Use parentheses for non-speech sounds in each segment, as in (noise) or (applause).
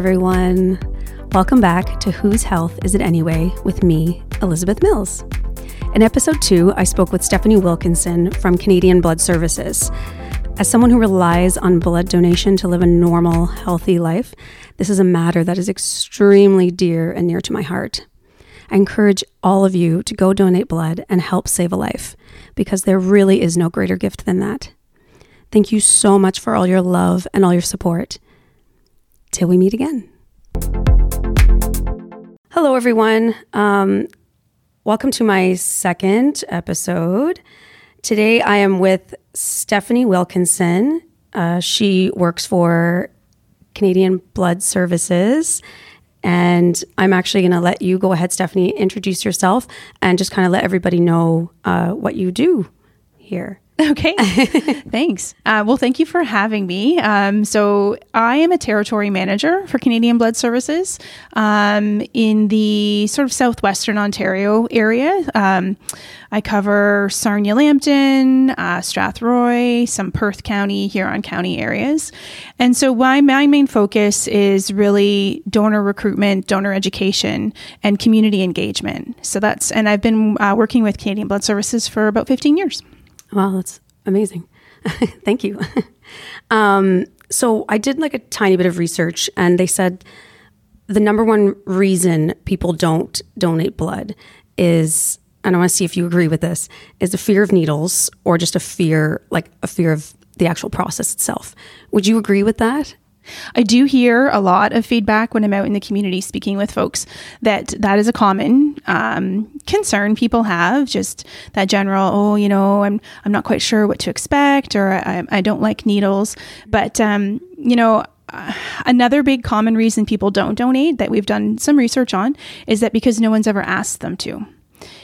everyone. Welcome back to Whose Health Is It Anyway with me, Elizabeth Mills. In episode two, I spoke with Stephanie Wilkinson from Canadian Blood Services. As someone who relies on blood donation to live a normal, healthy life, this is a matter that is extremely dear and near to my heart. I encourage all of you to go donate blood and help save a life because there really is no greater gift than that. Thank you so much for all your love and all your support. Till we meet again. Hello, everyone. Um, welcome to my second episode. Today I am with Stephanie Wilkinson. Uh, she works for Canadian Blood Services. And I'm actually going to let you go ahead, Stephanie, introduce yourself and just kind of let everybody know uh, what you do here. Okay, (laughs) thanks. Uh, well, thank you for having me. Um, so, I am a territory manager for Canadian Blood Services um, in the sort of southwestern Ontario area. Um, I cover Sarnia Lambton, uh, Strathroy, some Perth County, Huron County areas. And so, my, my main focus is really donor recruitment, donor education, and community engagement. So, that's, and I've been uh, working with Canadian Blood Services for about 15 years. Wow, that's amazing. (laughs) Thank you. (laughs) um, so I did like a tiny bit of research, and they said the number one reason people don't donate blood is, and I want to see if you agree with this, is a fear of needles or just a fear, like a fear of the actual process itself. Would you agree with that? I do hear a lot of feedback when I'm out in the community speaking with folks that that is a common um, concern people have. Just that general, oh, you know, I'm I'm not quite sure what to expect, or I, I don't like needles. But um, you know, uh, another big common reason people don't donate that we've done some research on is that because no one's ever asked them to.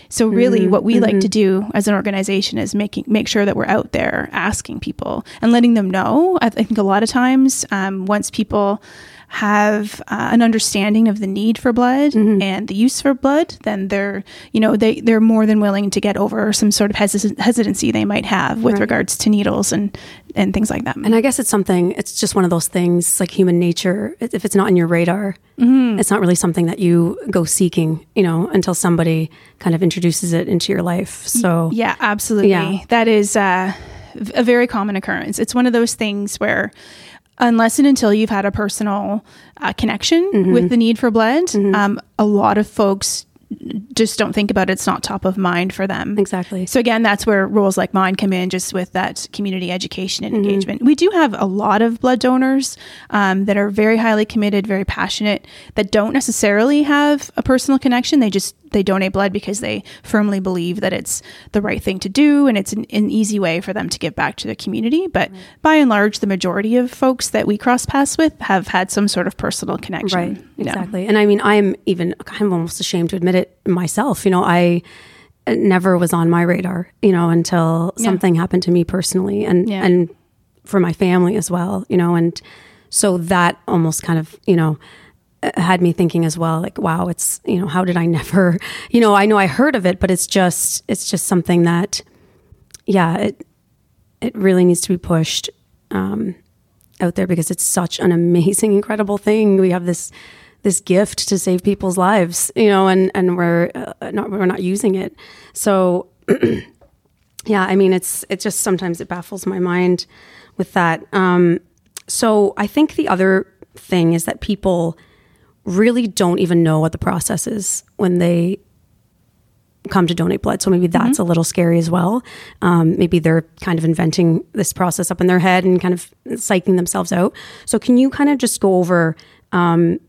So really mm-hmm. what we mm-hmm. like to do as an organization is making make sure that we're out there asking people and letting them know. I, think a lot of times um, once people have uh, an understanding of the need for blood mm-hmm. and the use for blood, then they're you know they they're more than willing to get over some sort of hesitancy they might have with right. regards to needles and and things like that. And I guess it's something. It's just one of those things like human nature. If it's not in your radar, mm-hmm. it's not really something that you go seeking. You know, until somebody kind of introduces it into your life. So yeah, absolutely. Yeah. That is uh, a very common occurrence. It's one of those things where unless and until you've had a personal uh, connection mm-hmm. with the need for blood, mm-hmm. um, a lot of folks just don't think about it. It's not top of mind for them. Exactly. So again, that's where roles like mine come in, just with that community education and mm-hmm. engagement. We do have a lot of blood donors um, that are very highly committed, very passionate, that don't necessarily have a personal connection. They just they donate blood because they firmly believe that it's the right thing to do and it's an, an easy way for them to give back to the community. But right. by and large, the majority of folks that we cross paths with have had some sort of personal connection. Right. Exactly. And I mean, I'm even kind of almost ashamed to admit it myself. You know, I uh, never was on my radar, you know, until yeah. something happened to me personally and, yeah. and for my family as well, you know, and so that almost kind of, you know, had me thinking as well like wow it's you know how did i never (laughs) you know i know i heard of it but it's just it's just something that yeah it it really needs to be pushed um, out there because it's such an amazing incredible thing. We have this this gift to save people's lives you know and and we're uh, not we're not using it. So (clears throat) yeah i mean it's it's just sometimes it baffles my mind with that. Um, so i think the other thing is that people really don't even know what the process is when they come to donate blood. So maybe that's mm-hmm. a little scary as well. Um, maybe they're kind of inventing this process up in their head and kind of psyching themselves out. So can you kind of just go over um,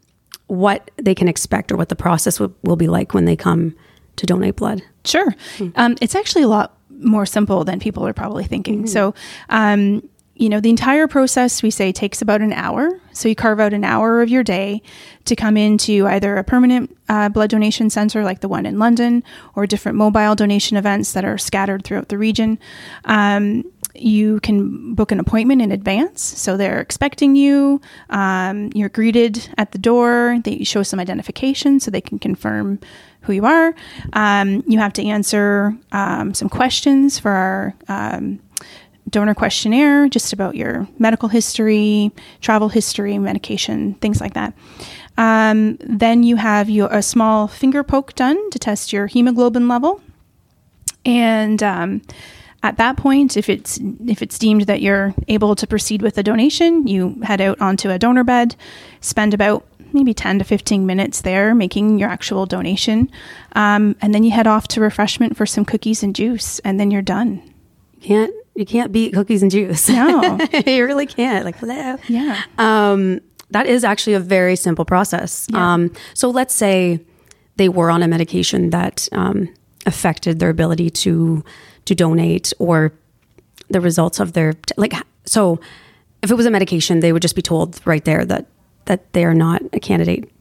what they can expect or what the process w- will be like when they come to donate blood? Sure. Mm-hmm. Um, it's actually a lot more simple than people are probably thinking. Mm-hmm. So, um, you know, the entire process we say takes about an hour. So you carve out an hour of your day to come into either a permanent uh, blood donation center like the one in London or different mobile donation events that are scattered throughout the region. Um, you can book an appointment in advance. So they're expecting you. Um, you're greeted at the door. They show some identification so they can confirm who you are. Um, you have to answer um, some questions for our um, donor questionnaire just about your medical history, travel history, medication, things like that. Um, then you have your, a small finger poke done to test your hemoglobin level. And um, at that point, if it's if it's deemed that you're able to proceed with a donation, you head out onto a donor bed, spend about maybe 10 to 15 minutes there making your actual donation. Um, and then you head off to refreshment for some cookies and juice, and then you're done. Can't you can't beat cookies and juice. No, (laughs) you really can't. Like, hello. Yeah. Um, that is actually a very simple process. Yeah. Um, so let's say they were on a medication that um, affected their ability to to donate or the results of their like. So if it was a medication, they would just be told right there that that they are not a candidate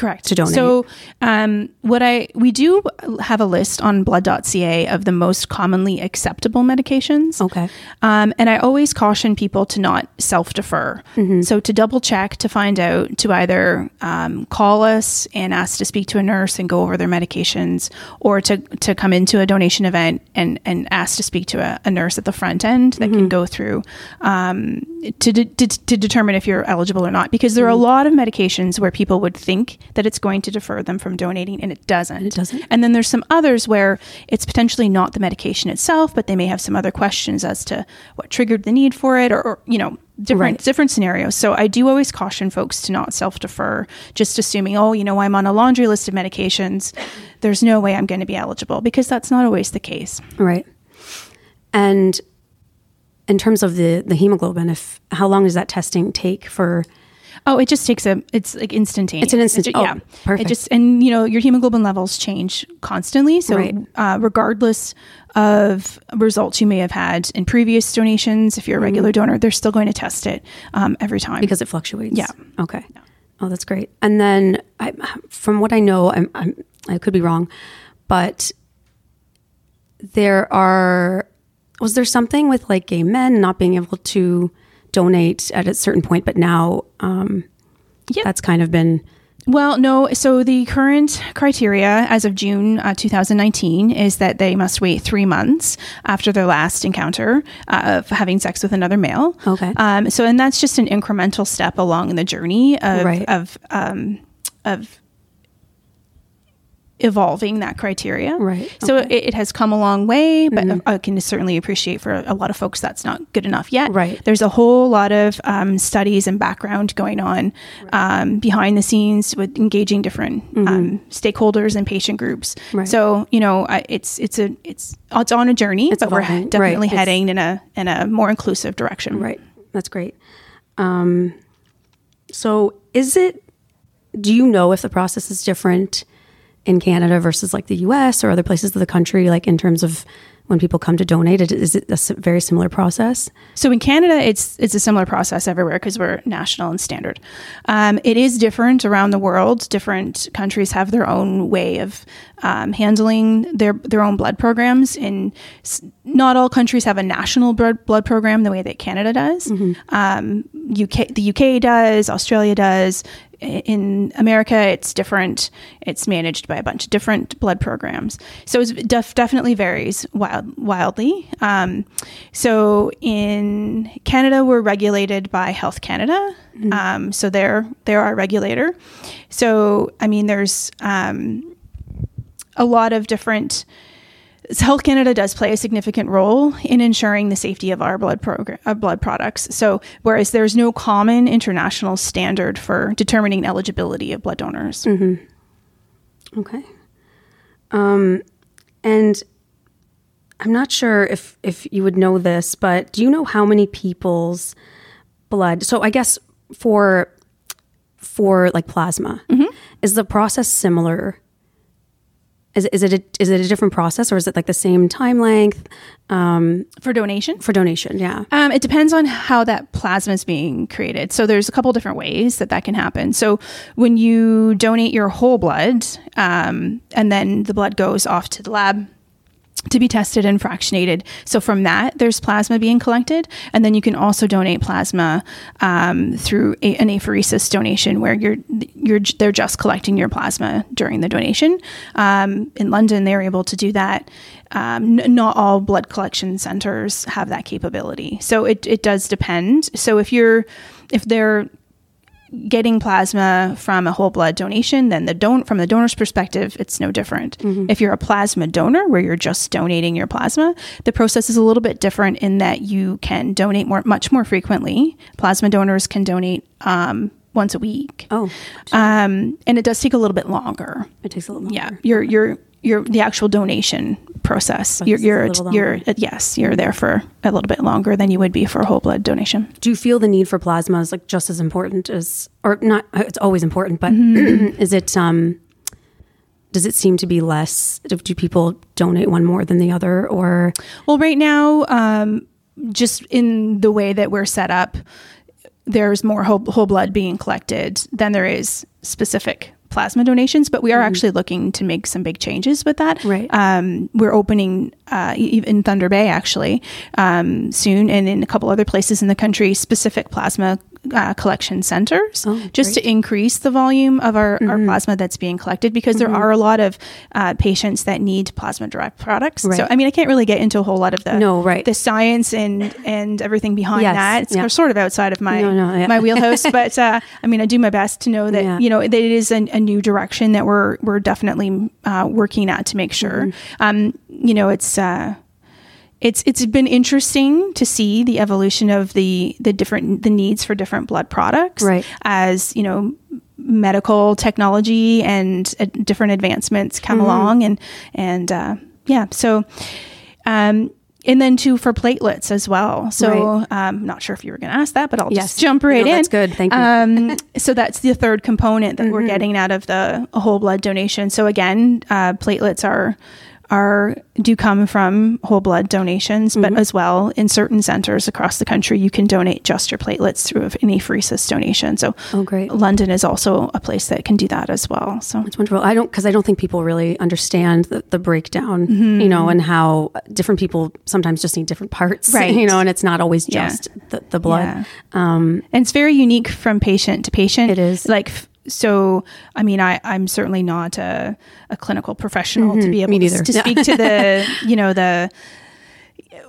Correct. to donate. So, um, what I we do have a list on blood.ca of the most commonly acceptable medications. Okay. Um, and I always caution people to not self defer. Mm-hmm. So, to double check to find out, to either um, call us and ask to speak to a nurse and go over their medications, or to, to come into a donation event and, and ask to speak to a, a nurse at the front end that Mm-hmm. can go through um, to, de- to, to determine if you're eligible or not. Because there are Mm-hmm. a lot of medications where people would think that it's going to defer them from donating, and it doesn't. It doesn't? And then there's some others where it's potentially not the medication itself, but they may have some other questions as to what triggered the need for it, or, or you know, different Right. different scenarios. So I do always caution folks to not self defer, just assuming, oh, you know, I'm on a laundry list of medications. There's no way I'm going to be eligible because that's not always the case. Right. And in terms of the the hemoglobin, if how long does that testing take for? Oh, it just takes a. It's like instantaneous. It's an instant- oh, yeah, perfect. It just and you know your hemoglobin levels change constantly. So Right. uh, regardless of results you may have had in previous donations, if you're Mm-hmm. a regular donor, they're still going to test it um, every time. because it fluctuates. Yeah. Okay. Oh, that's great. And then, I, from what I know, I'm, I'm I could be wrong, but there are was there something with like gay men not being able to donate at a certain point, but now um, Yeah. that's kind of been Well, no. So the current criteria as of June uh, 2019 is that they must wait three months after their last encounter uh, of having sex with another male. Okay. Um, so, and that's just an incremental step along the journey of Right. of um, of evolving that criteria. Right, So okay. Mm-hmm. it, it has come a long way, but I can certainly appreciate for a lot of folks that's not good enough yet. Right. There's a whole lot of um, studies and background going on um, behind the scenes with engaging different um, stakeholders and patient groups. Mm-hmm. Right. So you know, it's it's a it's it's on a journey, It's but we're definitely Right. It's- heading in a in a more inclusive direction. Right. That's great. Um, so, is it? Do you know if the process is different in Canada versus like the U.S. or other places of the country? Like in terms of when people come to donate, it- is it a very similar process? So in Canada, it's it's a similar process everywhere because we're national and standard. Um, it is different around the world. Different countries have their own way of um, handling their their own blood programs. S- not all countries have a national blood program the way that Canada does. Um, UK the UK does, Australia does. In America, it's different. It's managed by a bunch of different blood programs. So it def- definitely varies wild, wildly. Um, so in Canada, we're regulated by Health Canada. Um, so they're they're our regulator. So I mean, there's um, a lot of different. So Health Canada does play a significant role in ensuring the safety of our blood program, uh, blood products. So, whereas there's no common international standard for determining eligibility of blood donors. Okay. Um, and I'm not sure if if you would know this, but do you know how many people's blood? So I guess for for like plasma, is the process similar? Is, is it a, is it a different process or is it like the same time length For donation, for donation? Yeah. Um, it depends on how that plasma is being created. So there's a couple different ways that that can happen. So when you donate your whole blood, um, and then the blood goes off to the lab, to be tested and fractionated. So from that, there's plasma being collected, and then you can also donate plasma um, through a, an apheresis donation, where you're you're they're just collecting your plasma during the donation. Um, in London, they're able to do that. Um, n- not all blood collection centers have that capability, so it it does depend. So if you're if they're getting plasma from a whole blood donation, then the don- from the donor's perspective, it's no different. Mm-hmm. If you're a plasma donor where you're just donating your plasma, the process is a little bit different in that you can donate more, much more frequently. Plasma donors can donate um, once a week. Oh, um, and it does take a little bit longer. It takes a little longer. Yeah, you're you're your the actual donation process. You're you're you're yes, you're there for a little bit longer than you would be for a whole blood donation. Do you feel the need for plasma is like just as important as, or not? It's always important, but mm-hmm. (clears throat) is it? Um, does it seem to be less? Do people donate one more than the other, or? Well, right now, um, just in the way that we're set up, there's more whole, whole blood being collected than there is specific plasma donations, but we are mm-hmm. actually looking to make some big changes with that. Right. Um, we're opening uh, in Thunder Bay actually um, soon, and in a couple other places in the country, specific plasma uh, collection centers oh, just to increase the volume of our, mm-hmm. our plasma that's being collected because mm-hmm. there are a lot of uh, patients that need plasma derived products. Right. So, I mean, I can't really get into a whole lot of the no, right. the science and and everything behind yes. that. It's yeah. sort of outside of my no, no, yeah. my wheelhouse, (laughs) but uh, I mean, I do my best to know that yeah. you know that it is a, a, new direction that we're we're definitely uh, working at to make sure. Mm-hmm. Um, you know, it's uh, it's it's been interesting to see the evolution of the the different the needs for different blood products right. as you know medical technology and uh, different advancements come mm-hmm. along and and uh, yeah so um, and then too for platelets as well. So right. um, not sure if you were going to ask that, but I'll yes. just jump right no, in. That's good. Thank you. Um, (laughs) so that's the third component that mm-hmm. we're getting out of the whole blood donation. So again, uh, platelets are are do come from whole blood donations, mm-hmm. but as well in certain centers across the country, you can donate just your platelets through an apheresis donation. So, oh great, London is also a place that can do that as well. So it's wonderful. I don't because I don't think people really understand the, the breakdown, mm-hmm. you know, and how different people sometimes just need different parts, (laughs) right? You know, and it's not always just yeah. the, the, blood. Yeah. Um, and it's very unique from patient to patient. It is like so i mean i i'm certainly not a, a clinical professional mm-hmm. to be able to, to speak to the (laughs) you know the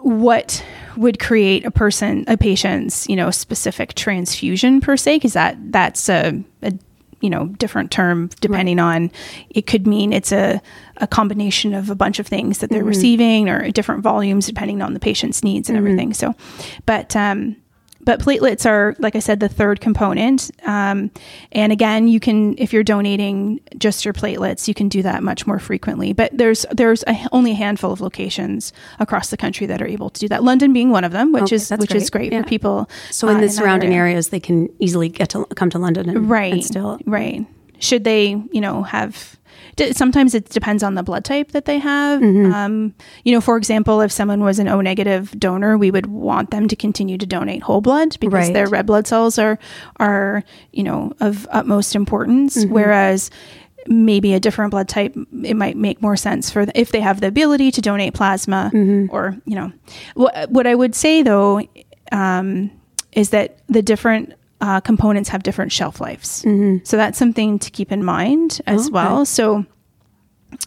what would create a person a patient's you know specific transfusion per se because that that's a, a you know different term depending right. on it could mean it's a, a combination of a bunch of things that they're mm-hmm. receiving or different volumes depending on the patient's needs and mm-hmm. everything so but um but platelets are, like I said, the third component. Um, and again, you can, if you're donating just your platelets, you can do that much more frequently. But there's there's a, only a handful of locations across the country that are able to do that. London being one of them, which okay, is which great. is great yeah. for people. So in uh, the in surrounding areas, they can easily get to come to London, and, right? And still, right. Should they, you know, have sometimes it depends on the blood type that they have. Mm-hmm. Um, you know, for example, if someone was an O negative donor, we would want them to continue to donate whole blood because right. their red blood cells are are you know of utmost importance. Mm-hmm. Whereas maybe a different blood type it might make more sense for the, if they have the ability to donate plasma mm-hmm. or you know what what I would say though um, is that the different uh, components have different shelf lives. Mm-hmm. So that's something to keep in mind as okay. well. So,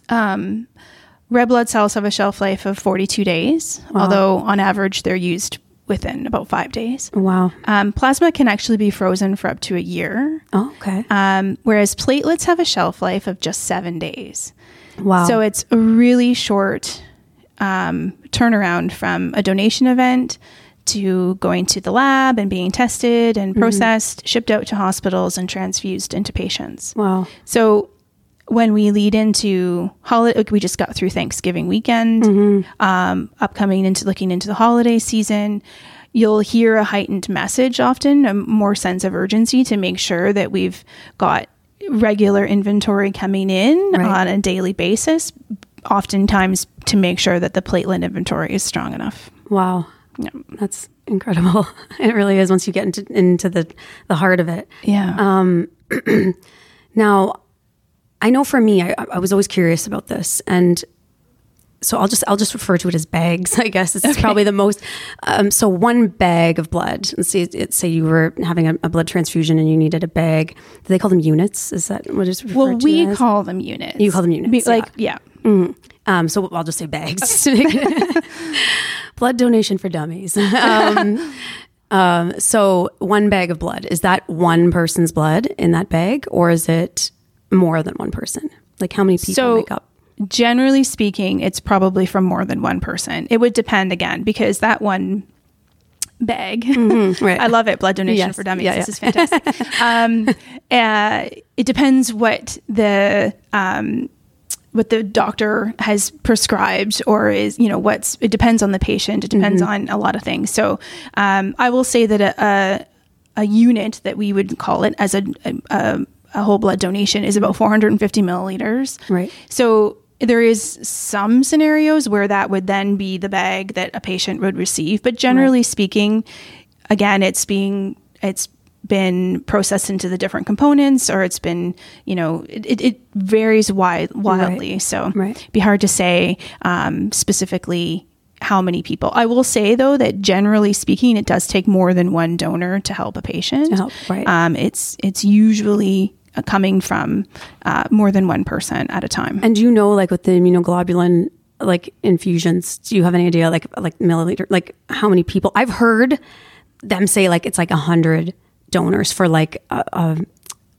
um, red blood cells have a shelf life of 42 days, wow. although on average they're used within about five days. Wow. Um, plasma can actually be frozen for up to a year. Oh, okay. Um, whereas platelets have a shelf life of just seven days. Wow. So it's a really short um, turnaround from a donation event to going to the lab and being tested and mm-hmm. processed, mm-hmm. shipped out to hospitals and transfused into patients. Wow. So when we lead into holiday, like we just got through Thanksgiving weekend, mm-hmm. um, upcoming into looking into the holiday season, you'll hear a heightened message often, a more sense of urgency to make sure that we've got regular inventory coming in right. on a daily basis, oftentimes to make sure that the platelet inventory is strong enough. Wow. Yeah, that's incredible. (laughs) It really is once you get into into the the heart of it. Yeah. Um, (clears throat) now, I know for me, I, I was always curious about this, and so I'll just I'll just refer to it as bags. (laughs) I guess it's okay. probably the most. Um, so one bag of blood. Let's see, it, say you were having a, a, blood transfusion and you needed a bag. Do they call them units? Is that what is referred well? we as? call them units. You call them units, Be, like yeah. yeah. Mm. Um, so I'll just say bags. (laughs) blood donation for dummies. (laughs) Um, um, so one bag of blood is that one person's blood in that bag, or is it more than one person? Like how many people so, make up? generally speaking, it's probably from more than one person. It would depend again because that one bag, (laughs) mm-hmm, right. I love it. Blood donation yes. for dummies. Yeah, this yeah. is (laughs) fantastic. um, uh, it depends what the um, what the doctor has prescribed or is you know what's it depends on the patient. It depends mm-hmm. on a lot of things. So um, I will say that a, a, a unit that we would call it as a, a a whole blood donation is about 450 milliliters. Right. So there is some scenarios where that would then be the bag that a patient would receive, but generally right. speaking, again, it's being it's been processed into the different components or it's been you know it, it varies wide, wildly right. so right. be hard to say um, specifically how many people i will say though that generally speaking it does take more than one donor to help a patient help, right. Um, it's it's usually uh, coming from uh, more than one person at a time. And do you know, like with the immunoglobulin like infusions, do you have any idea, like like milliliter, like how many people? I've heard them say like it's like a hundred donors for like a, a,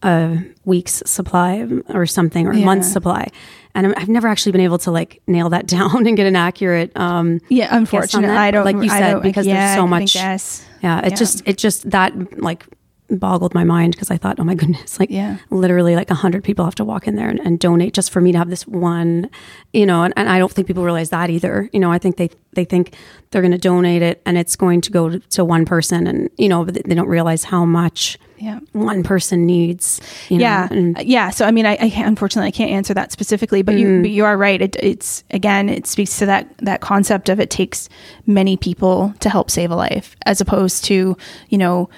a, week's supply or something or yeah. a month's supply. And I've never actually been able to like nail that (laughs) down and get an accurate. Um, yeah, unfortunately, I don't like you said because yeah, there's so much. Yes. Yeah, it yeah. just it just that like boggled my mind because I thought, oh my goodness, (laughs) like yeah. literally like a hundred people have to walk in there and, and, donate just for me to have this one, you know, and, and, I don't think people realize that either. You know, I think they, they think they're going to donate it and it's going to go to, to, one person and, you know, but they don't realize how much yeah. one person needs. yeah. And, yeah. So, I mean, I, I unfortunately, I can't answer that specifically, but mm. you, but you are right. It, it's again, it speaks to that, that concept of it takes many people to help save a life as opposed to, you know,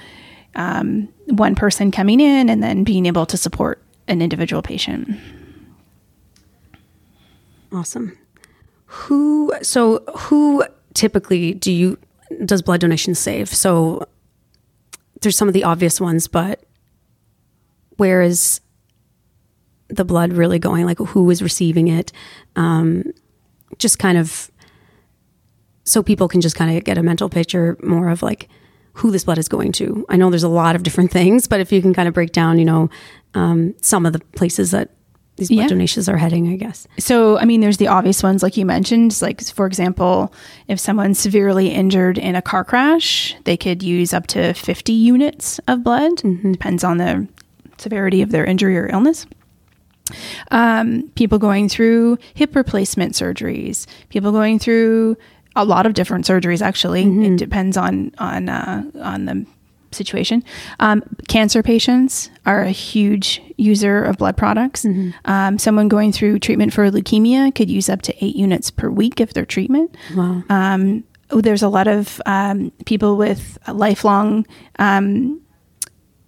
um, one person coming in and then being able to support an individual patient. Awesome. Who so who typically do you does blood donation save? So there's some of the obvious ones, but where is the blood really going? Like who is receiving it? Um, just kind of so people can just kind of get a mental picture more of like who this blood is going to. I know there's a lot of different things, but if you can kind of break down, you know, um, some of the places that these blood yeah. donations are heading, I guess. So, I mean, there's the obvious ones, like you mentioned. Like, for example, if someone's severely injured in a car crash, they could use up to 50 units of blood. Mm-hmm. Depends on the severity of their injury or illness. Um, people going through hip replacement surgeries, people going through a lot of different surgeries. Actually, mm-hmm. it depends on on uh, on the situation. Um, cancer patients are a huge user of blood products. Mm-hmm. Um, someone going through treatment for leukemia could use up to eight units per week of their treatment. Wow. Um, there's a lot of um, people with lifelong um,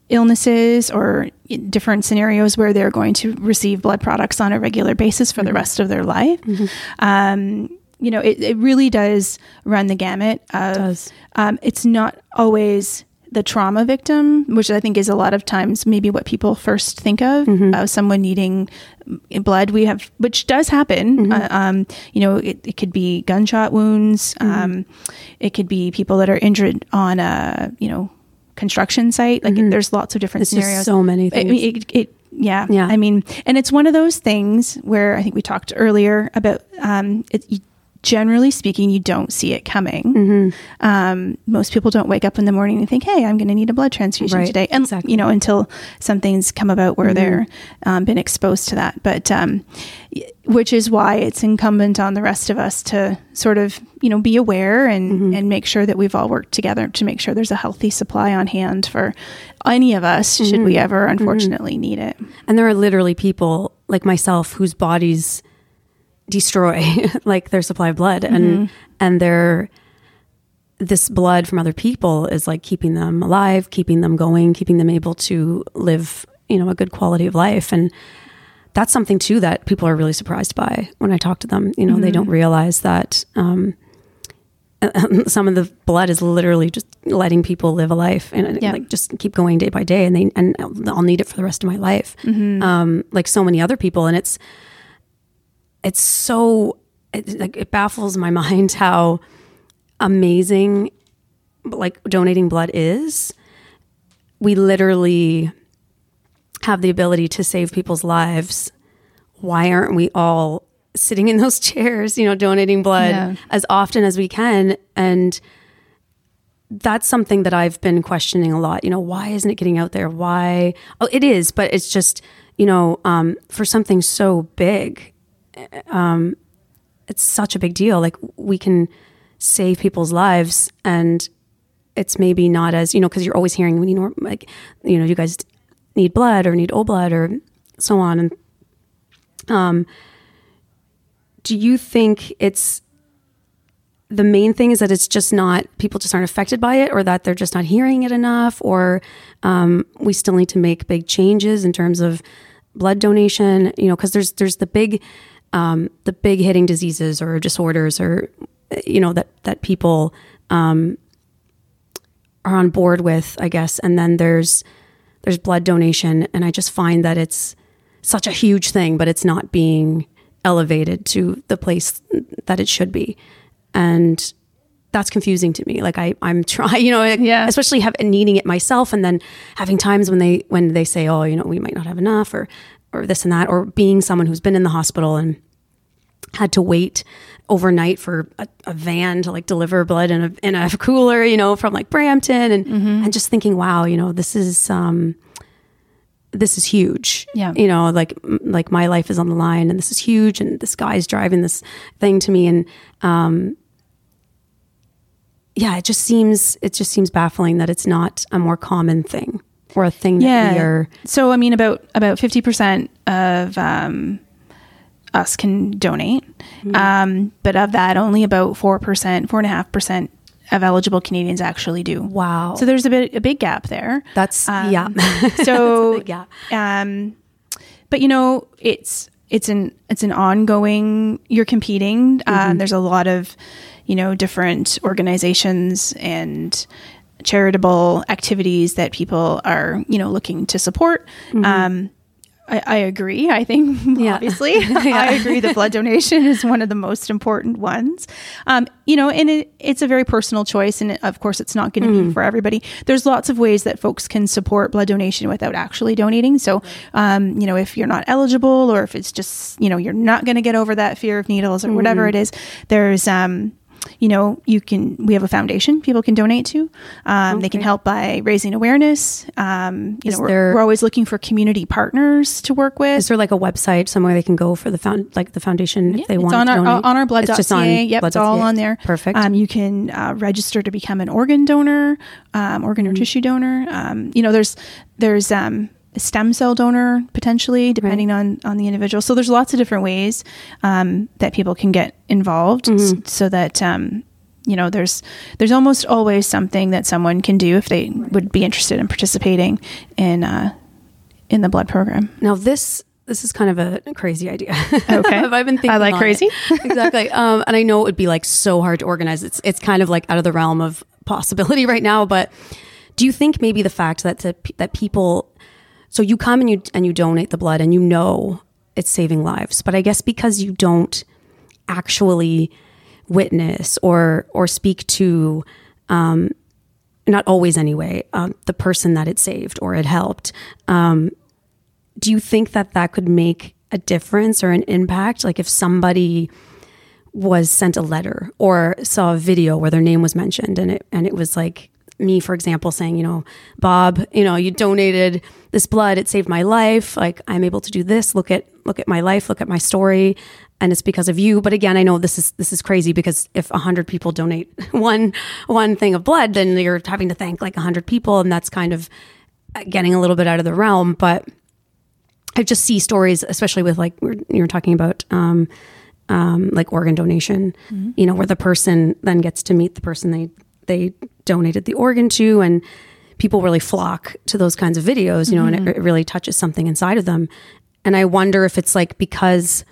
illnesses or different scenarios where they're going to receive blood products on a regular basis for mm-hmm. the rest of their life. Mm-hmm. You know, it, it really does run the gamut. Of, it does. Um, it's not always the trauma victim, which I think is a lot of times maybe what people first think of mm-hmm. of someone needing blood. We have, which does happen. Mm-hmm. Uh, um, you know, it, it, could be gunshot wounds. Mm-hmm. Um, it could be people that are injured on a you know construction site. Like mm-hmm. there's lots of different it's scenarios. so many things. It, it, yeah, yeah. I mean, and it's one of those things where I think we talked earlier about um, it, you generally speaking, you don't see it coming. Mm-hmm. Um, most people don't wake up in the morning and think, "Hey, I'm going to need a blood transfusion right, today," and exactly. you know, until something's come about where mm-hmm. they're um, been exposed to that. But um, which is why it's incumbent on the rest of us to sort of you know be aware and mm-hmm. and make sure that we've all worked together to make sure there's a healthy supply on hand for any of us should we mm-hmm. ever mm-hmm. unfortunately need it. And there are literally people like myself whose bodies destroy (laughs) like their supply of blood mm-hmm. and and their this blood from other people is like keeping them alive keeping them going keeping them able to live you know a good quality of life and that's something too that people are really surprised by when I talk to them. You know, mm-hmm. they don't realize that um, (laughs) some of the blood is literally just letting people live a life and yeah. like just keep going day by day, and they and I'll need it for the rest of my life, mm-hmm. um, like so many other people. And it's it's so it, like it baffles my (laughs) mind how amazing like donating blood is. We literally have the ability to save people's lives, why aren't we all sitting in those (laughs) chairs, you know, donating blood yeah. as often as we can? And that's something that I've been questioning a lot. You know, why isn't it getting out there? Why? Oh, it is, but it's just, you know, um, for something so big, um, it's such a big deal. Like we can save people's lives and it's maybe not as, you know, because you're always hearing, you know, like, you know, you guys need blood or need old blood or so on. And um, do you think it's the main thing is that it's just not people just aren't affected by it or that they're just not hearing it enough or um, we still need to make big changes in terms of blood donation you know because there's there's the big um, the big hitting diseases or disorders or you know that that people um, are on board with i guess. And then there's there's blood donation. And i just find that it's such a huge thing but it's not being elevated to the place that it should be. And that's confusing to me. Like I, i'm (laughs) trying you know yeah. especially have, needing it myself and then having times when they when they say oh you know we might not have enough or or this and that or being someone who's been in the hospital and had to wait overnight for a, a, van to like deliver blood in a in a (laughs) cooler, you know, from like Brampton, and mm-hmm. and just thinking, wow, you know, this is um, this is huge. Yeah, you know, like like my life is on the line, and this is huge, and this guy's driving this thing to me, and um, yeah, it just seems it just seems baffling that it's not a more common thing or a thing yeah. that we are. So I mean, about about fifty percent of um us can donate. Mm-hmm. Um, but of that, only about 4%, 4.5% of eligible Canadians actually do. Wow. So there's a bit a big gap there. That's um, yeah. (laughs) (laughs) so yeah. Um, but you know, it's it's an it's an ongoing. You're competing. Um, mm-hmm. there's a lot of you know different organizations and charitable activities that people are you know looking to support. Mm-hmm. Um, I, I agree. I think yeah. (laughs) obviously (laughs) yeah. I agree that blood donation is one of the most important ones. Um, you know, and it, it's a very personal choice, and it, of course, it's not going to mm. be for everybody. There's lots of ways that folks can support blood donation without actually donating. So, um, you know, if you're not eligible, or if it's just you know you're not going to get over that fear of needles or mm. whatever it is, there's um, you know, you can, we have a foundation people can donate to. Um, okay. They can help by raising awareness. Um, you is know, we're, there, we're, always looking for community partners to work with. Is there like a website somewhere they can go for the found, like the foundation yeah, if they want on to our, donate? on our blood.ca. Yep, it's all on there. Perfect. Um, you can uh, register to become an organ donor, um, organ mm-hmm. or tissue donor. Um, you know, there's, there's, um, stem cell donor potentially depending right. on on the individual so there's lots of different ways um, that people can get involved mm-hmm. so that um, you know there's there's almost always something that someone can do if they would be interested in participating in uh, in the blood program. Now this this is kind of a crazy idea. Okay, Have (laughs) I've been thinking. I like crazy. (laughs) exactly, um, and I know it would be like so hard to organize. It's it's kind of like out of the realm of possibility (laughs) right now. But do you think maybe the fact that to, that people, so you come and you and you donate the blood and you know it's saving lives, but I guess because you don't actually witness or or speak to um, not always anyway um, the person that it saved or it helped um, do you think that that could make a difference or an impact? Like if somebody was sent a letter or saw a video where their name was mentioned and it and it was like me for example saying you know bob you know you donated this blood it saved my life like i'm able to do this look at look at my life look at my story and it's because of you. But again, I know this is this is crazy because if a hundred people donate (laughs) one one thing of blood, then you're having to thank like a hundred people, and that's kind of getting a little bit out of the realm. But I just see stories, especially with like you're talking about. Um, um, like organ donation, mm-hmm. you know, where the person then gets to meet the person they they donated the organ to, and people really flock to those kinds of videos, you know, mm-hmm. and it, it, really touches something inside of them. and I wonder if it's like because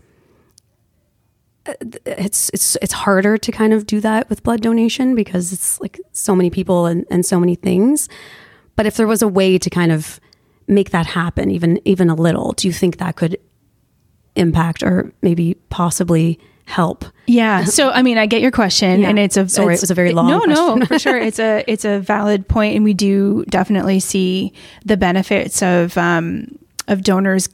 uh, it's it's it's harder to kind of do that with blood donation because it's like so many people and, and so many things. But if there was a way to kind of make that happen, even even a little, do you think that could impact or maybe possibly help? Yeah. So I mean, I get your question, yeah. and it's a sorry, it's, it was a very long. No, question. no, for sure, it's a it's a valid point, and we do definitely see the benefits of um, of donors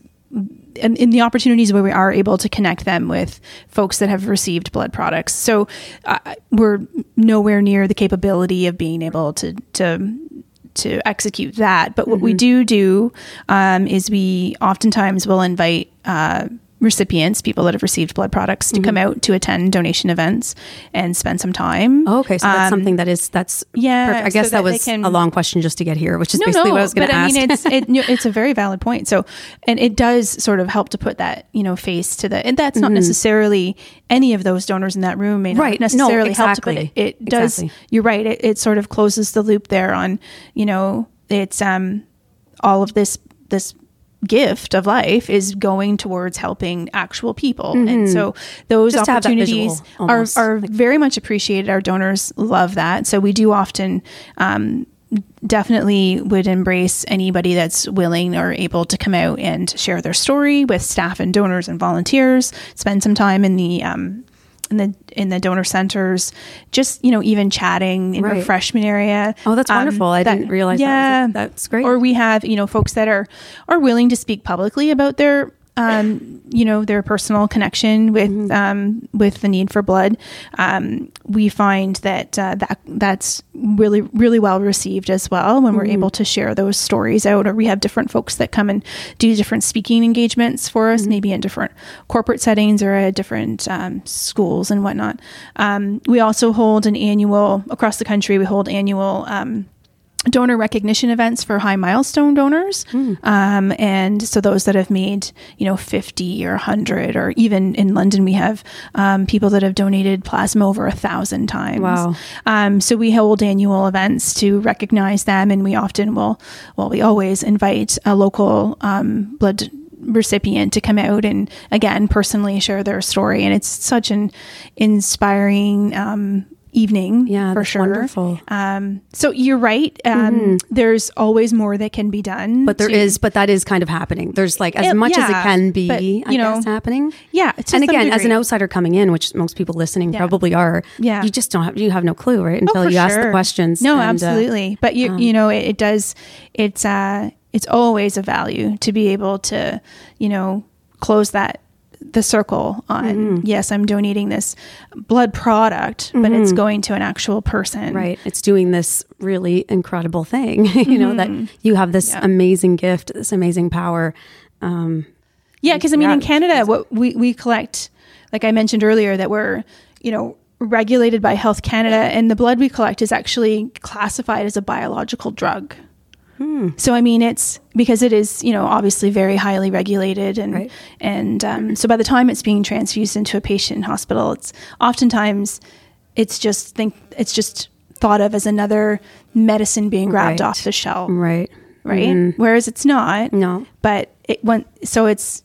in, in, the opportunities where we are able to connect them with folks that have received blood products. So uh, we're nowhere near the capability of being able to to to execute that. But what mm-hmm. we do do um, is we oftentimes will invite uh, recipients, people that have received blood products, to mm-hmm. come out to attend donation events and spend some time. Oh, okay, so that's um, something that is that's yeah. Perfect. I guess so that, that, was can, a long question just to get here, which is no, basically no, what I was going to ask. I mean, it's it, (laughs) it's a very valid point. So, and it does sort of help to put that you know face to the, and that's not mm-hmm. necessarily any of those donors in that room may not right. necessarily no, exactly. help, but it, it does. Exactly. You're right. It, it sort of closes the loop there on you know it's um all of this this gift of life is going towards helping actual people. Mm-hmm. And so those Just opportunities are, are very much appreciated. Our donors love that. So we do often, um, definitely would embrace anybody that's willing or able to come out and share their story with staff and donors and volunteers, spend some time in the um, in the in the donor centers, just you know, even chatting in right. refreshment area. Oh, that's um, wonderful! I that, didn't realize. Yeah, that that's great. Or we have you know folks that are are willing to speak publicly about their um, you know, their personal connection with mm-hmm. um, with the need for blood, um, we find that uh, that that's really really well received as well when mm-hmm. we're able to share those stories out. Or we have different folks that come and do different speaking engagements for us, mm-hmm. maybe in different corporate settings or at different um, schools and whatnot. Um, we also hold an annual across the country. We hold annual um, donor recognition events for high milestone donors. Mm. Um, and so those that have made, you know, 50 or 100, or even in London, we have um, people that have donated plasma over a thousand times. Wow. Um, so we hold annual events to recognize them. And we often will, well, we always invite a local um, blood recipient to come out and again personally share their story and it's such an inspiring um, evening yeah for sure wonderful um, so you're right um, mm-hmm. there's always more that can be done but there to, is, but that is kind of happening there's like as it, much yeah, as it can be but, you I know guess, happening yeah and again degree. as an outsider coming in which most people listening yeah. probably are yeah you just don't have you have no clue right until oh, you sure. ask the questions no and, uh, absolutely uh, but you um, you know it, it does it's uh it's always a value to be able to you know close that the circle on mm-hmm. yes i'm donating this blood product but mm-hmm. it's going to an actual person right it's doing this really incredible thing (laughs) you know that mm-hmm. you have this yeah. amazing gift this amazing power um, yeah because i mean yeah, in canada what we, we collect like i mentioned earlier that we're you know regulated by health canada and the blood we collect is actually classified as a biological drug Hmm. So I mean, it's because it is, you know, obviously very highly regulated, and right. and um, so by the time it's being transfused into a patient in hospital, it's oftentimes it's just think it's just thought of as another medicine being grabbed right. off the shelf, right? Right. Mm-hmm. Whereas it's not. No. But it went so it's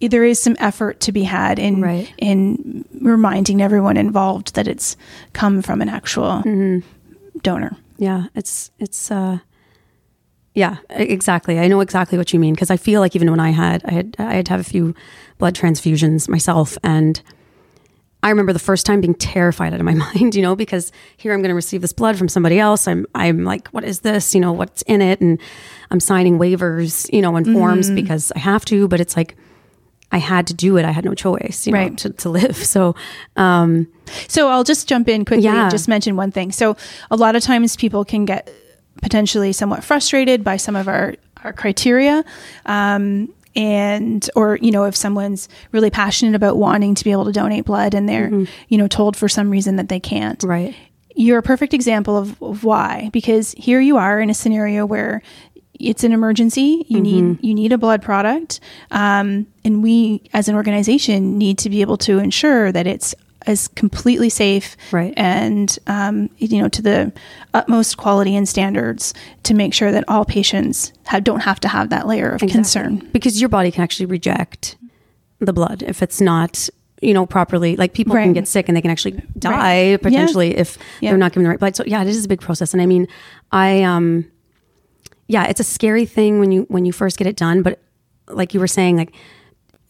there is some effort to be had in right. in reminding everyone involved that it's come from an actual mm-hmm. donor. Yeah, it's it's uh yeah, exactly. I know exactly what you mean because I feel like even when I had I had I had to have a few blood transfusions myself and I remember the first time being terrified out of my (laughs) mind, you know, because here I'm going to receive this blood from somebody else. I'm I'm like, what is this? You know, what's in it? And I'm signing waivers, you know, and forms mm-hmm. because I have to, but it's like I had to do it. I had no choice, you know, right. to, to live. So, um, so I'll just jump in quickly yeah. and just mention one thing. So, a lot of times people can get potentially somewhat frustrated by some of our, our criteria. Um, and or you know if someone's really passionate about wanting to be able to donate blood and they're mm-hmm. you know told for some reason that they can't right you're a perfect example of, of why because here you are in a scenario where it's an emergency. You mm-hmm. need you need a blood product, um, and we as an organization need to be able to ensure that it's as completely safe right. and um, you know to the utmost quality and standards to make sure that all patients have, don't have to have that layer of exactly. concern because your body can actually reject the blood if it's not you know properly like people right. can get sick and they can actually die right. potentially yeah. if yeah. they're not given the right blood so yeah it is a big process and i mean i um yeah it's a scary thing when you when you first get it done but like you were saying like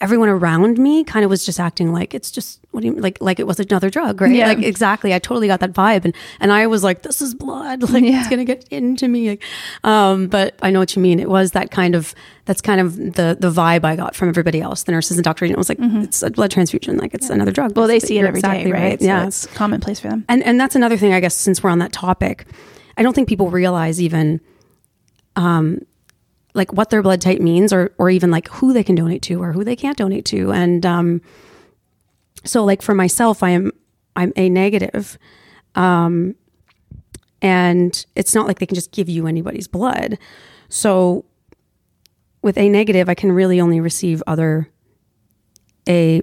everyone around me kind of was just acting like it's just what do you like like it was another drug right? Yeah. like exactly. I totally got that vibe. And and i was like this is blood. (laughs) Like yeah. it's gonna get into me. Like, um but i know what you mean. It was that kind of that's kind of the the vibe i got from everybody else the nurses and doctors. It was like mm-hmm. it's a blood transfusion. Like it's yeah. another drug well they see it every exactly day, right, right. So yeah. it's commonplace for them. And and that's another thing i guess since we're on that topic i don't think people realize even um like what their blood type means or or even like who they can donate to or who they can't donate to. And um so like for myself i am i'm a negative um and it's not like they can just give you anybody's blood. So with a negative i can really only receive other a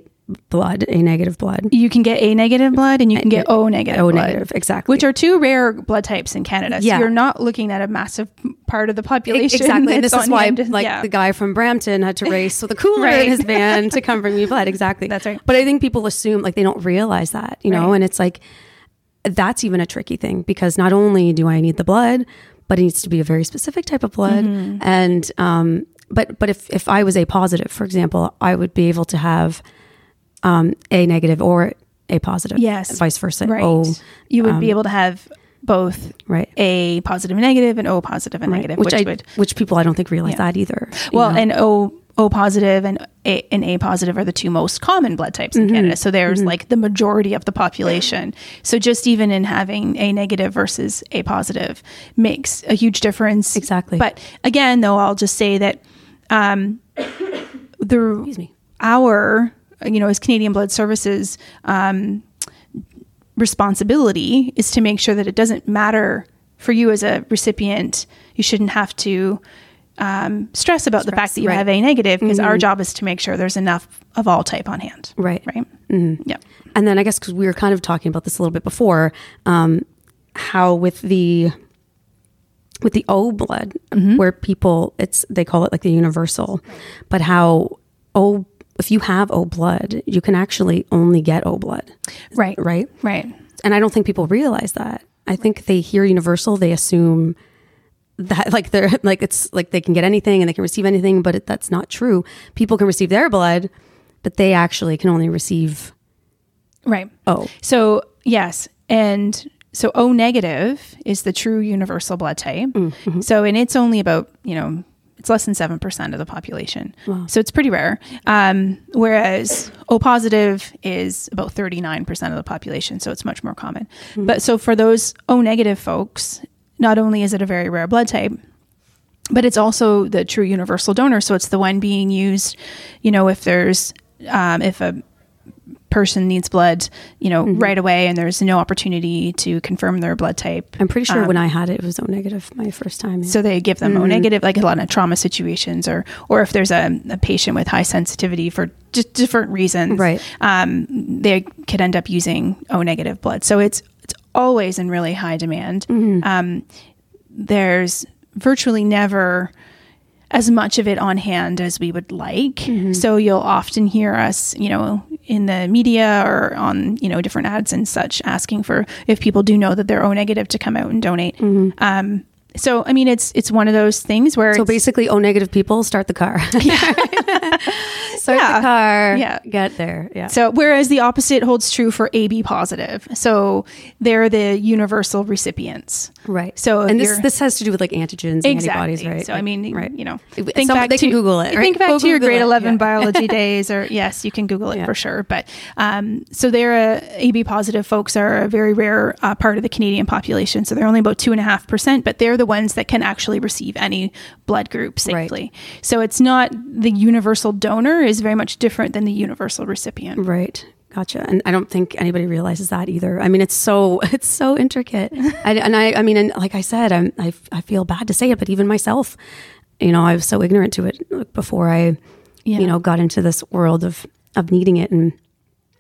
blood, A negative blood. You can get A negative blood and you can get O negative. O negative, exactly. Which are two rare blood types in Canada. So yeah. you're not looking at a massive part of the population. Exactly. And this is why like yeah. the guy from Brampton had to race with a cooler (laughs) right. in his van to come bring me blood. Exactly. That's right. But I think people assume like they don't realize that, you know, right. and it's like that's even a tricky thing because not only do I need the blood, but it needs to be a very specific type of blood. Mm-hmm. And um but but if if I was a positive, for example, I would be able to have um, A negative or A positive. Yes. Vice versa. Right. O, you would um, be able to have both right A positive and negative and O positive and right. negative, which, which, I, would, which people I don't think realize yeah. that either. Well, know? and O O positive and A and A positive are the two most common blood types in mm-hmm. Canada. So there's mm-hmm. like the majority of the population. So just even in having A negative versus A positive makes a huge difference. Exactly. But again, though, I'll just say that um, the Excuse me. our you know, as Canadian Blood Services, um, responsibility is to make sure that it doesn't matter for you as a recipient. You shouldn't have to um, stress about stress, the fact that you right. have A negative because mm-hmm. our job is to make sure there's enough of all type on hand. Right. Right. Mm-hmm. Yeah. And then I guess because we were kind of talking about this a little bit before, um, how with the with the O blood, mm-hmm. where people it's they call it like the universal, but how O if you have O blood, you can actually only get O blood. Right. Right. Right. And I don't think people realize that. I think they hear universal, they assume that (laughs) like they're like it's like they can get anything and they can receive anything, but it, that's not true. People can receive their blood, but they actually can only receive right. O. So yes, and so O negative is the true universal blood type. Mm-hmm. So and it's only about you know it's less than 7% of the population. Wow. So it's pretty rare. Um, whereas O positive is about 39% of the population. So it's much more common. Mm-hmm. But so for those O negative folks, not only is it a very rare blood type, but it's also the true universal donor. So it's the one being used, you know, if there's, um, if a person needs blood, you know, mm-hmm. right away, and there's no opportunity to confirm their blood type. I'm pretty sure um, when I had it, it was O negative my first time. Yeah. So they give them mm-hmm. O negative, like a lot of trauma situations, or or if there's a, a patient with high sensitivity for just different reasons, right? Um, they could end up using O negative blood. So it's it's always in really high demand. Mm-hmm. Um, there's virtually never as much of it on hand as we would like. Mm-hmm. So you'll often hear us, you know, in the media or on, you know, different ads and such asking for if people do know that they're O negative to come out and donate. Mm-hmm. Um, so I mean, it's it's one of those things where so basically, O negative people start the car. (laughs) Yeah. (laughs) start yeah. the car. Yeah, get there. Yeah. So whereas the opposite holds true for AB positive, so they're the universal recipients. Right. So and this this has to do with like antigens, exactly. antibodies, right? So I mean, right. you know, think Some, back they to, can Google it. Right? Think back to your grade it. eleven yeah. (laughs) biology days, or yes, you can Google it yeah. for sure. But um, so they're a, AB positive folks are a very rare uh, part of the Canadian population. So they're only about two and a half percent, but they're the ones that can actually receive any blood group safely. Right. So it's not the universal donor is very much different than the universal recipient. Right. Gotcha. And I don't think anybody realizes that either. I mean, it's so (laughs) it's so intricate. (laughs) I, and I, I mean, and like I said, I'm, I, I feel bad to say it, but even myself, you know, I was so ignorant to it before I, yeah. you know, got into this world of of needing it. And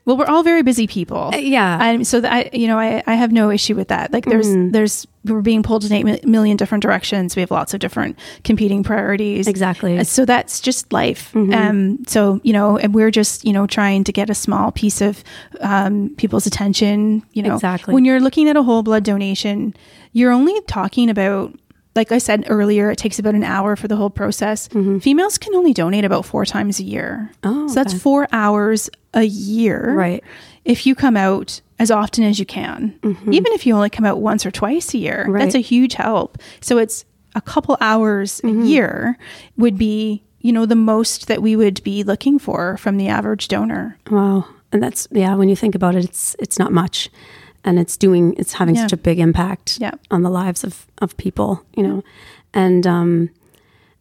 well, we're all very busy people. Uh, yeah. And so that, I, you know, I, I have no issue with that. Like there's, mm-hmm. there's, we're being pulled in eight million different directions. We have lots of different competing priorities. Exactly. So that's just life. Mm-hmm. Um, so, you know, and we're just, you know, trying to get a small piece of, um, people's attention, you know, exactly. when you're looking at a whole blood donation, you're only talking about like I said earlier, it takes about an hour for the whole process. Mm-hmm. Females can only donate about four times a year. Oh, so that's four hours a year. Right. If you come out as often as you can, mm-hmm. even if you only come out once or twice a year, right. that's a huge help. So it's a couple hours mm-hmm. a year would be, you know, the most that we would be looking for from the average donor. Wow. And that's yeah, when you think about it, it's it's not much and it's doing it's having yeah. such a big impact yeah. on the lives of of people you know and um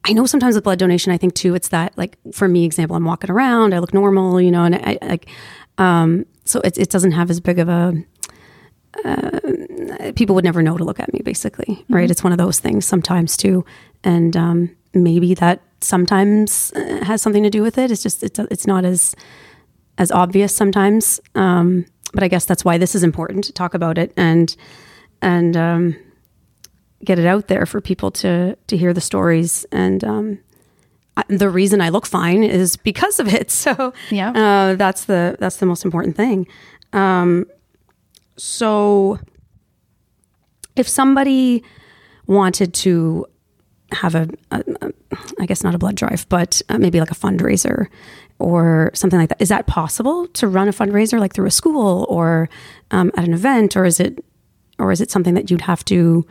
I know sometimes with blood donation, I think too, it's that like for me, example, I'm walking around, I look normal, you know, and I like, um, so it, it doesn't have as big of a, uh, people would never know to look at me basically, mm-hmm. right? It's one of those things sometimes too. And, um, maybe that sometimes uh, has something to do with it. It's just, it's, it's not as, as obvious sometimes. Um, but I guess that's why this is important to talk about it and and um, get it out there for people to to hear the stories and um, the reason I look fine is because of it. (laughs) So yeah, uh, that's the that's the most important thing. Um, so if somebody wanted to have a, a, a I guess not a blood drive, but uh, maybe like a fundraiser or something like that. Is that possible to run a fundraiser like through a school or um, at an event, or is it, or is it something that you'd have to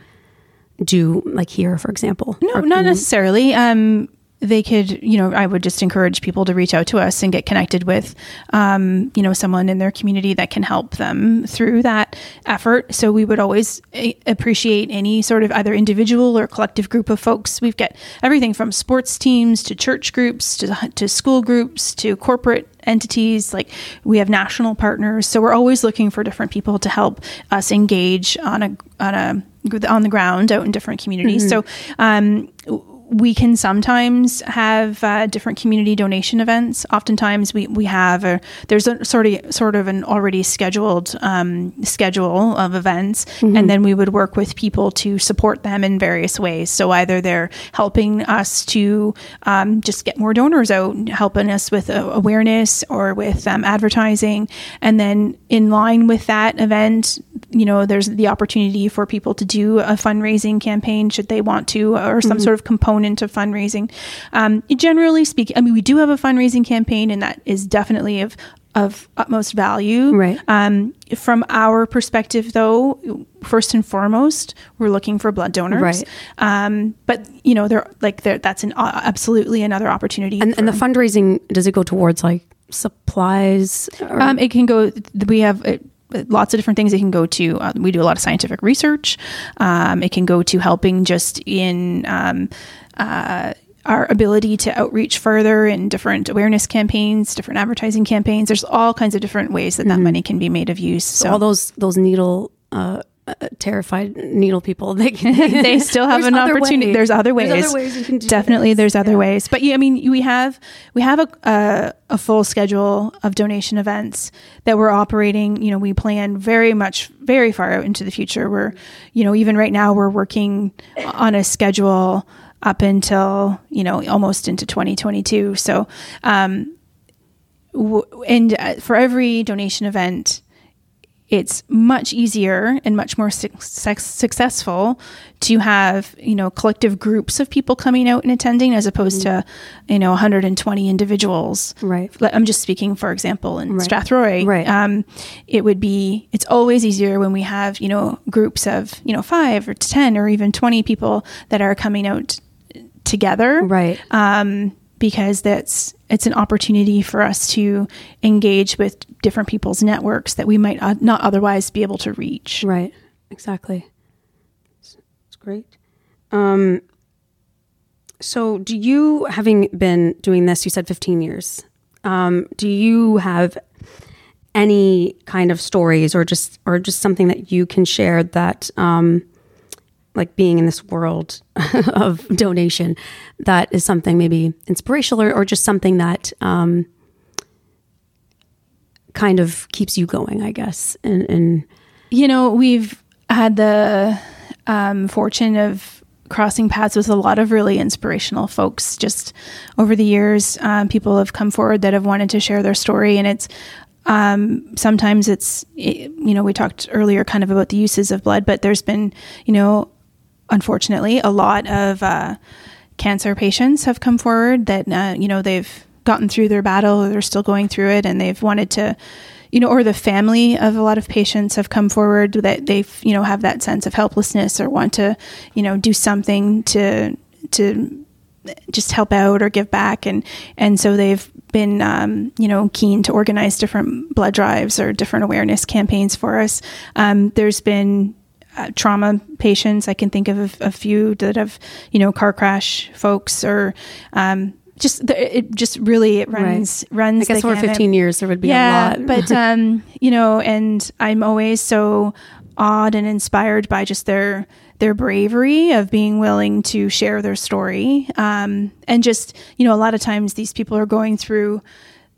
do like here, for example? No, or, not necessarily. Um, they could, you know, I would just encourage people to reach out to us and get connected with, um, you know, someone in their community that can help them through that effort. So we would always a- appreciate any sort of either individual or collective group of folks. We've got everything from sports teams to church groups to, to school groups to corporate entities like we have national partners so we're always looking for different people to help us engage on a on a on the ground out in different communities mm-hmm. so um, we can sometimes have uh, different community donation events. Oftentimes, we, we have a there's a sort of sort of an already scheduled um, schedule of events, mm-hmm. and then we would work with people to support them in various ways. So either they're helping us to um, just get more donors out, helping us with uh, awareness or with um, advertising, and then in line with that event, you know, there's the opportunity for people to do a fundraising campaign should they want to, or some mm-hmm. sort of component of fundraising. Um, generally speaking, I mean, we do have a fundraising campaign, and that is definitely of of utmost value. Right. Um, from our perspective, though, first and foremost, we're looking for blood donors. Right. Um, but you know, they're like they're, that's an uh, absolutely another opportunity. And, and the fundraising does it go towards like supplies? Um, it can go. We have. It, lots of different things it can go to. Uh, we do a lot of scientific research. Um, it can go to helping just in um, uh, our ability to outreach further in different awareness campaigns, different advertising campaigns. There's all kinds of different ways that mm-hmm. that money can be made of use. So, so all those those needle uh, uh, terrified needle people (laughs) they can, (laughs) they still have an opportunity ways. there's other ways, there's other ways you can definitely this. there's other yeah. ways but yeah i mean we have we have a, a, a full schedule of donation events that we're operating you know we plan very much very far out into the future we're you know even right now we're working on a schedule up until you know almost into 2022 so um w- and uh, for every donation event it's much easier and much more su- successful to have you know collective groups of people coming out and attending as opposed mm-hmm. to you know 120 individuals right i'm just speaking for example in right. strathroy right um, it would be it's always easier when we have you know groups of you know five or 10 or even 20 people that are coming out together right um, because that's it's an opportunity for us to engage with different people's networks that we might not otherwise be able to reach. Right. Exactly. It's, great. Um, so, do you, having been doing this, you said 15 years, um, do you have any kind of stories or just or just something that you can share that um, like being in this world (laughs) of donation that is something maybe inspirational or, or just something that um, kind of keeps you going, I guess. And, and you know, we've had the um, fortune of crossing paths with a lot of really inspirational folks just over the years. Um, people have come forward that have wanted to share their story, and it's um, sometimes it's you know we talked earlier kind of about the uses of blood, but there's been you know unfortunately a lot of uh, cancer patients have come forward that uh, you know they've gotten through their battle they're still going through it and they've wanted to you know or the family of a lot of patients have come forward that they you know have that sense of helplessness or want to you know do something to to just help out or give back and and so they've been um, you know keen to organize different blood drives or different awareness campaigns for us. Um, there's been uh, trauma patients i can think of a, a, few that have you know car crash folks or um, just the, it just really it runs right. runs. I guess for 15 years there would be yeah, a lot. but (laughs) um, you know, and I'm always so awed and inspired by just their their bravery of being willing to share their story. Um, and just you know, a lot of times these people are going through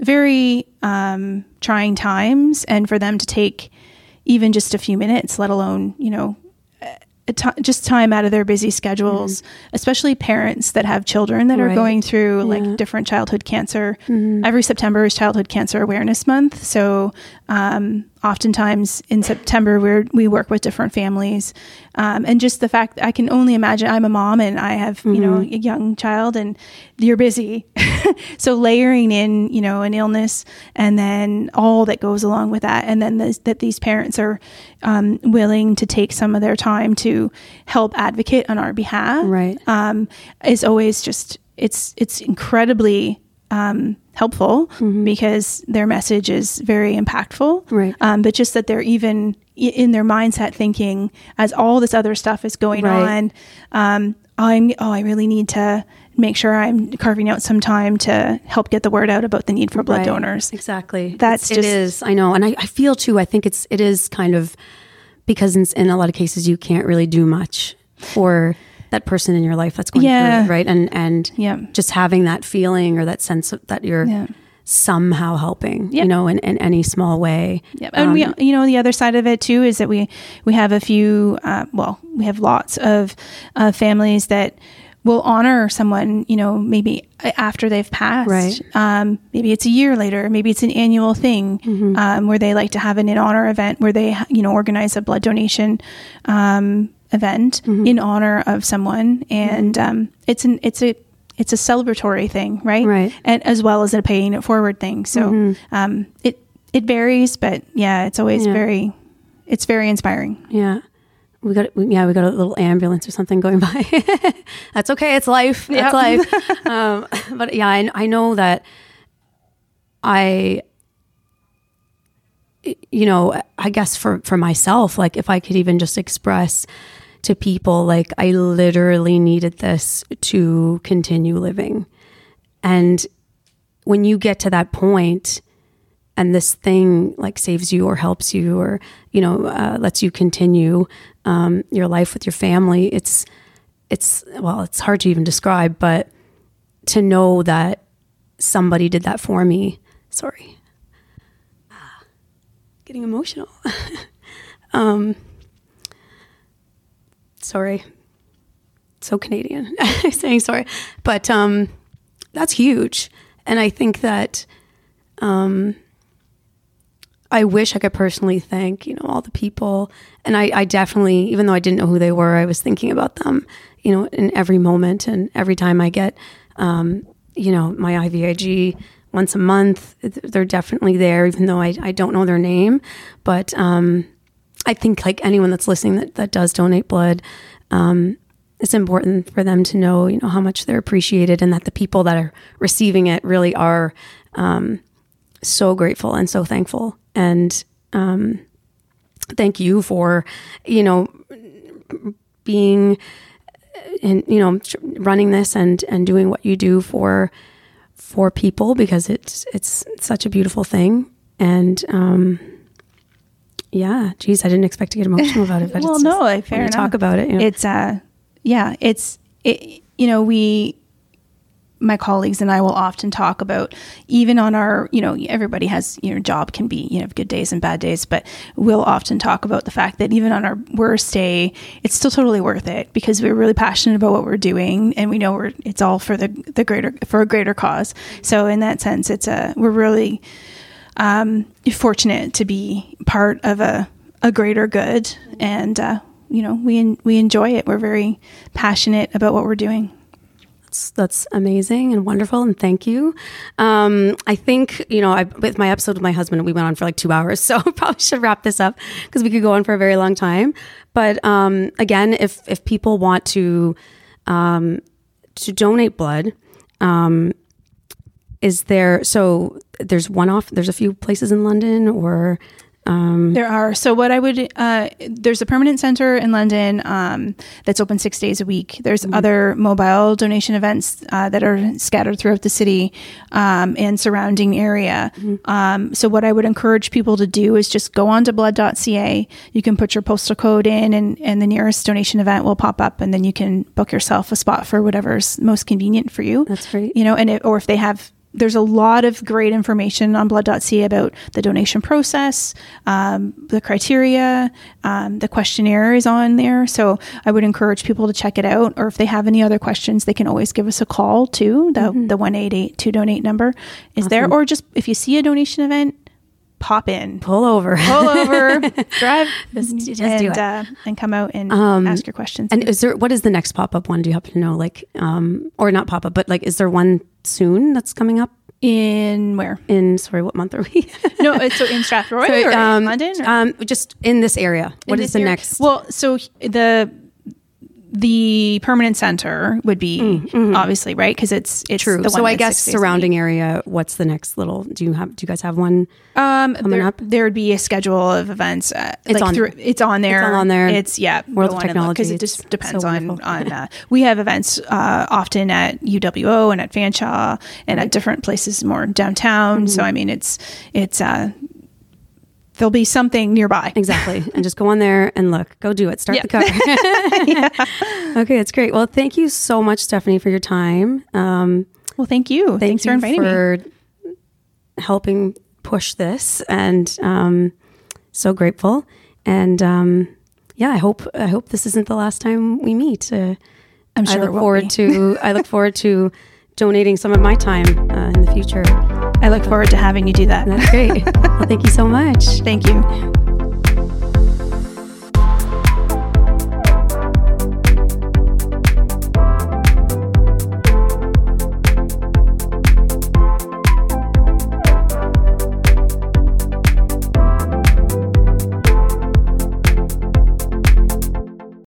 very um, trying times, and for them to take even just a few minutes, let alone you know just time out of their busy schedules, mm-hmm. especially parents that have children that right. are going through yeah. like different childhood cancer. Mm-hmm. Every September is Childhood Cancer Awareness Month. So, um, oftentimes in September, we we work with different families um, and just the fact I can only imagine I'm a mom and I have, mm-hmm. you know, mm-hmm. a young child and you're busy. (laughs) so layering in, you know, an illness and then all that goes along with that. And then that these parents are um, willing to take some of their time to help advocate on our behalf. Right. Um, is always just, it's, it's incredibly um, helpful mm-hmm. because their message is very impactful. Right. Um, but just that they're even in their mindset thinking as all this other stuff is going right. on, um, I'm, oh, I really need to make sure I'm carving out some time to help get the word out about the need for blood right. donors. Exactly. That's it's, just, it is. I know. And I, I, feel too, I think it's, it is kind of because in, in a lot of cases you can't really do much for that person in your life that's going yeah. through it, right? And and yeah. just having that feeling or that sense of, that you're yeah. somehow helping, you know, in, in any small way. Yeah, and um, we, you know, the other side of it too is that we we have a few, uh, well, we have lots of uh, families that will honor someone, you know, maybe after they've passed. Right. Um, maybe it's a year later. Maybe it's an annual thing mm-hmm. um, where they like to have an in honor event where they, you know, organize a blood donation um, event mm-hmm. in honor of someone, and mm-hmm. um, it's an it's a it's a celebratory thing, right? Right. And as well as a paying it forward thing. So mm-hmm. um, it it varies, but yeah, it's always yeah. very it's very inspiring. Yeah. We got yeah, we got a little ambulance or something going (laughs) by. That's okay. It's life. Yep. It's life. (laughs) um, but yeah, I, I know that I you know, I guess for for myself, like if I could even just express to people like I literally needed this to continue living. And when you get to that point and this thing like saves you or helps you or you know uh, lets you continue um, your life with your family, it's it's well, it's hard to even describe, but to know that somebody did that for me. Sorry, ah, getting emotional. (laughs) um, sorry. So Canadian (laughs) saying sorry. But um, that's huge. And I think that um, I wish I could personally thank, you know, all the people. And I, I definitely, even though I didn't know who they were, I was thinking about them, you know, in every moment and every time I get, um, you know, my IVIG once a month, they're definitely there, even though I, I don't know their name. But um, I think like anyone that's listening that, that does donate blood, um, it's important for them to know, you know, how much they're appreciated and that the people that are receiving it really are um, so grateful and so thankful. And um, thank you for, you know, being and you know running this and and doing what you do for for people because it's it's such a beautiful thing and um yeah, geez, I didn't expect to get emotional about it. But (laughs) well, no, just, fair enough. Talk about it. You know. It's uh, yeah, it's it. You know, we my colleagues and I will often talk about even on our, you know, everybody has, you know, job can be, you know, good days and bad days, but we'll often talk about the fact that even on our worst day, it's still totally worth it because we're really passionate about what we're doing and we know we're it's all for the the greater for a greater cause. So in that sense, it's a we're really um, fortunate to be part of a a greater good and uh, you know we we enjoy it. We're very passionate about what we're doing. That's amazing and wonderful, and thank you. Um, I think you know, I, with my episode with my husband, we went on for like two hours, (laughs) so probably should wrap this up because we could go on for a very long time. But um, again, if if people want to um, to donate blood, um, is there so there's one off? There's a few places in London, or um, there are. So what I would uh, there's a permanent center in London um, that's open six days a week. There's mm-hmm. other mobile donation events uh, that are scattered throughout the city um, and surrounding area. Mm-hmm. Um, so what I would encourage people to do is just go on to blood.ca. You can put your postal code in, and, and the nearest donation event will pop up, and then you can book yourself a spot for whatever's most convenient for you. That's great. You know, and it, or if they have there's a lot of great information on blood.ca about the donation process, um, the criteria, um, the questionnaire is on there. So I would encourage people to check it out. Or if they have any other questions, they can always give us a call too. The mm-hmm. the one eight eight two donate number is awesome. there. Or just if you see a donation event, pop in, pull over, pull over, (laughs) drive, just, just and, uh, and come out and um, ask your questions. And is there what is the next pop up one? Do you happen to know? Like, um, or not pop up, but like, is there one soon that's coming up? In where? In sorry, what month are we? (laughs) no, it's so in Strathroy so, or um, London. Or? Um, just in this area. What is the area? next? Well, so the the permanent center would be mm, mm-hmm. obviously right because it's it's true. so I guess surrounding area. What's the next little? Do you have? Do you guys have one um, coming there, up? There would be a schedule of events. Uh, it's like on. Through, it's on there. It's on there. It's yeah. World of Technology because it just depends so on on. (laughs) Uh, we have events uh, often at UWO and at Fanshawe and right. at different places more downtown. Mm-hmm. So I mean, it's it's uh, there'll be something nearby. Exactly. and just go on there and look. Go do it. Start the car. yeah. (laughs) (laughs) Okay, that's great. Well, thank you so much, Stephanie, for your time. Um, well, thank you. Thank Thanks you for inviting me. For me. helping push this, and um, so grateful. And um, yeah, I hope I hope this isn't the last time we meet. Uh, I'm sure. I look forward to. I look forward to donating some of my time uh, in the future. I look forward to having you do that. That's great. (laughs) well, thank you so much. Thank you.